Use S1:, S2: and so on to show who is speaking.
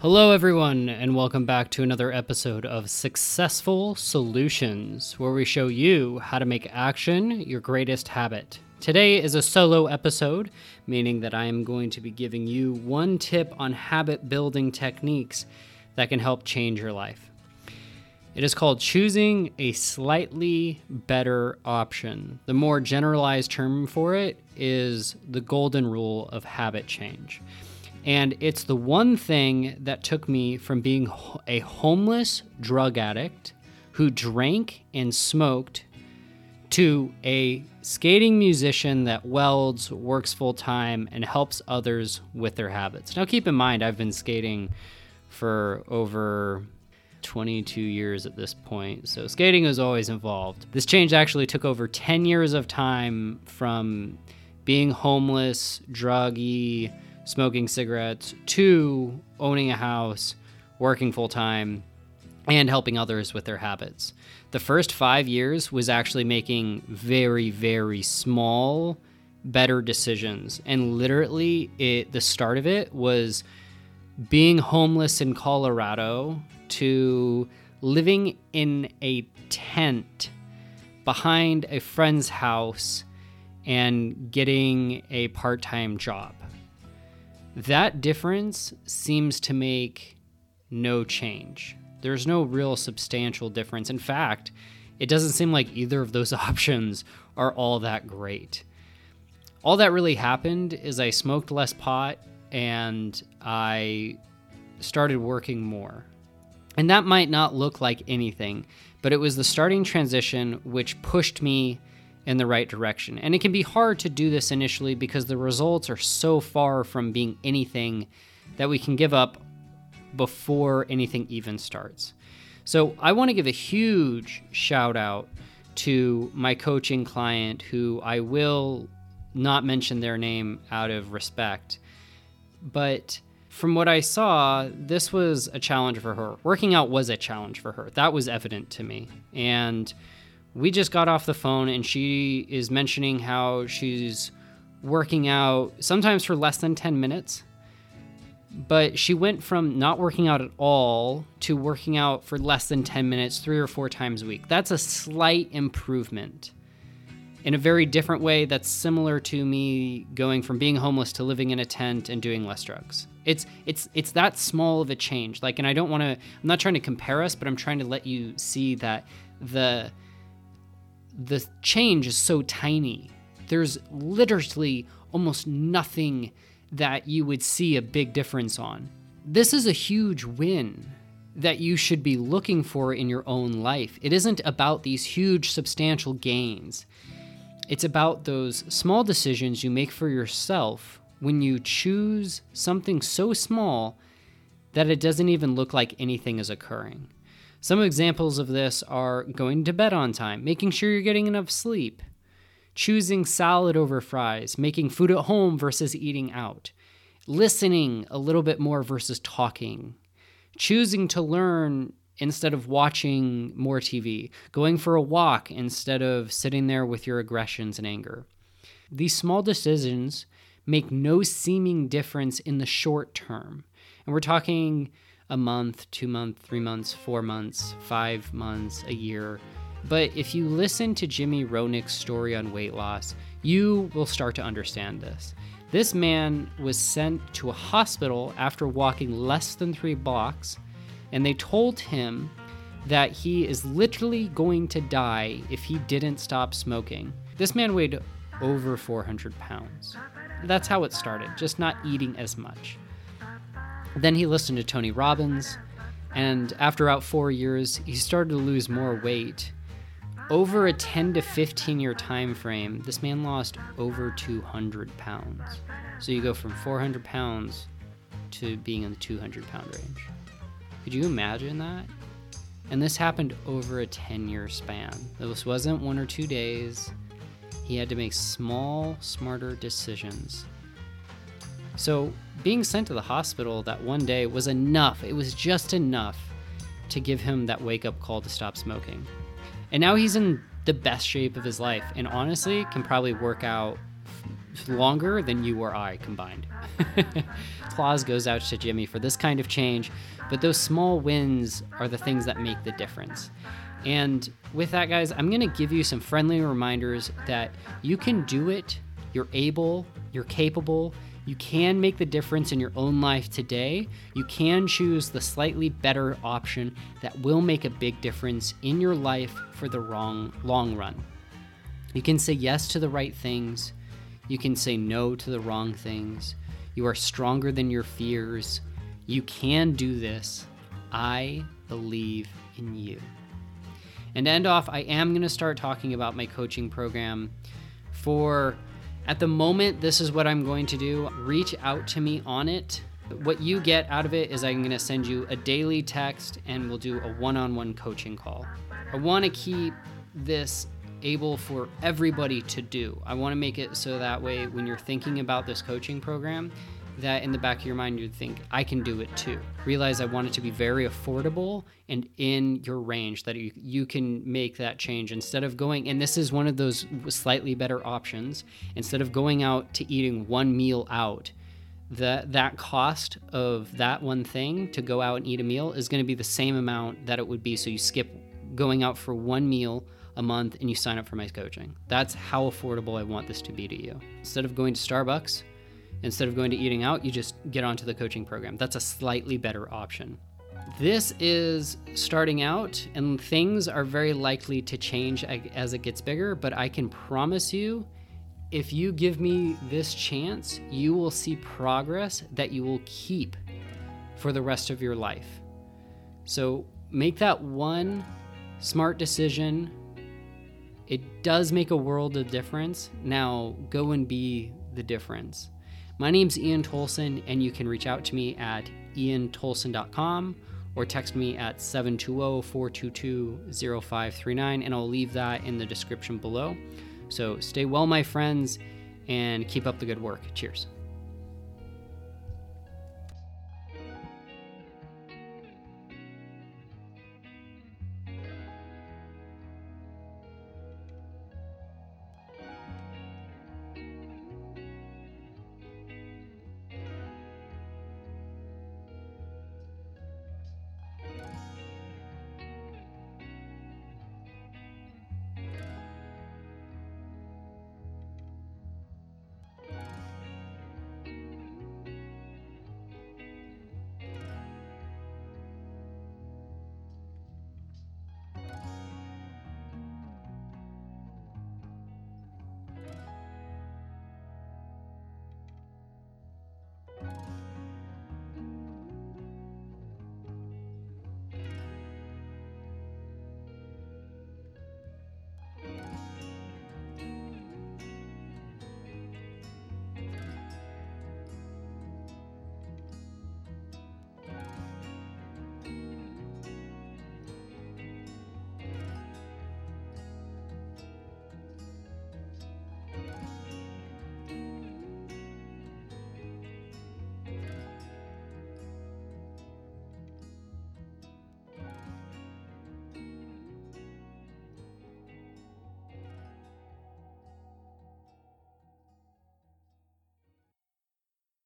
S1: Hello, everyone, and welcome back to another episode of Successful Solutions, where we show you how to make action your greatest habit. Today is a solo episode, meaning that I am going to be giving you one tip on habit building techniques that can help change your life. It is called choosing a slightly better option. The more generalized term for it is the golden rule of habit change. And it's the one thing that took me from being a homeless drug addict who drank and smoked to a skating musician that welds, works full time, and helps others with their habits. Now, keep in mind, I've been skating for over 22 years at this point, so skating is always involved. This change actually took over 10 years of time from being homeless, druggy, smoking cigarettes to owning a house, working full time, and helping others with their habits. The first five years was actually making very, very small, better decisions. And literally, it, the start of it was being homeless in Colorado to living in a tent behind a friend's house and getting a part time job. That difference seems to make no change. There's no real substantial difference. In fact, it doesn't seem like either of those options are all that great. All that really happened is I smoked less pot and I started working more. And that might not look like anything, but it was the starting transition which pushed me in the right direction. And it can be hard to do this initially because the results are so far from being anything that we can give up before anything even starts. So I want to give a huge shout out to my coaching client who I will not mention their name out of respect. But from what I saw, this was a challenge for her. Working out was a challenge for her. That was evident to me. And we just got off the phone and she is mentioning how she's working out sometimes for less than 10 minutes. But she went from not working out at all to working out for less than 10 minutes three or four times a week. That's a slight improvement in a very different way that's similar to me going from being homeless to living in a tent and doing less drugs. It's it's it's that small of a change. Like and i don't want to i'm not trying to compare us but i'm trying to let you see that the the change is so tiny. There's literally almost nothing that you would see a big difference on. This is a huge win that you should be looking for in your own life. It isn't about these huge, substantial gains. It's about those small decisions you make for yourself when you choose something so small that it doesn't even look like anything is occurring. Some examples of this are going to bed on time, making sure you're getting enough sleep, choosing salad over fries, making food at home versus eating out, listening a little bit more versus talking, choosing to learn instead of watching more TV, going for a walk instead of sitting there with your aggressions and anger. These small decisions make no seeming difference in the short term. And we're talking a month, two months, three months, four months, five months, a year. But if you listen to Jimmy Roenick's story on weight loss, you will start to understand this. This man was sent to a hospital after walking less than three blocks, and they told him that he is literally going to die if he didn't stop smoking. This man weighed over 400 pounds. That's how it started, just not eating as much. Then he listened to Tony Robbins, and after about four years, he started to lose more weight. Over a 10 to 15 year time frame, this man lost over 200 pounds. So you go from 400 pounds to being in the 200 pound range. Could you imagine that? And this happened over a 10 year span. This wasn't one or two days. He had to make small, smarter decisions so, being sent to the hospital that one day was enough. It was just enough to give him that wake up call to stop smoking. And now he's in the best shape of his life and honestly can probably work out longer than you or I combined. Applause goes out to Jimmy for this kind of change, but those small wins are the things that make the difference. And with that, guys, I'm going to give you some friendly reminders that you can do it, you're able, you're capable, you can make the difference in your own life today. You can choose the slightly better option that will make a big difference in your life for the wrong long run. You can say yes to the right things. You can say no to the wrong things. You are stronger than your fears. You can do this. I believe in you. And to end off, I am going to start talking about my coaching program. For at the moment, this is what I'm going to do. Reach out to me on it. What you get out of it is I'm going to send you a daily text and we'll do a one on one coaching call. I want to keep this able for everybody to do. I want to make it so that way when you're thinking about this coaching program, that in the back of your mind you'd think I can do it too. Realize I want it to be very affordable and in your range that you, you can make that change instead of going and this is one of those slightly better options instead of going out to eating one meal out that that cost of that one thing to go out and eat a meal is going to be the same amount that it would be so you skip going out for one meal a month and you sign up for my coaching. That's how affordable I want this to be to you. Instead of going to Starbucks, instead of going to eating out, you just get onto the coaching program. That's a slightly better option. This is starting out, and things are very likely to change as it gets bigger, but I can promise you if you give me this chance, you will see progress that you will keep for the rest of your life. So make that one smart decision it does make a world of difference. Now go and be the difference. My name's Ian Tolson, and you can reach out to me at iantolson.com or text me at 720 422 0539, and I'll leave that in the description below. So stay well, my friends, and keep up the good work. Cheers.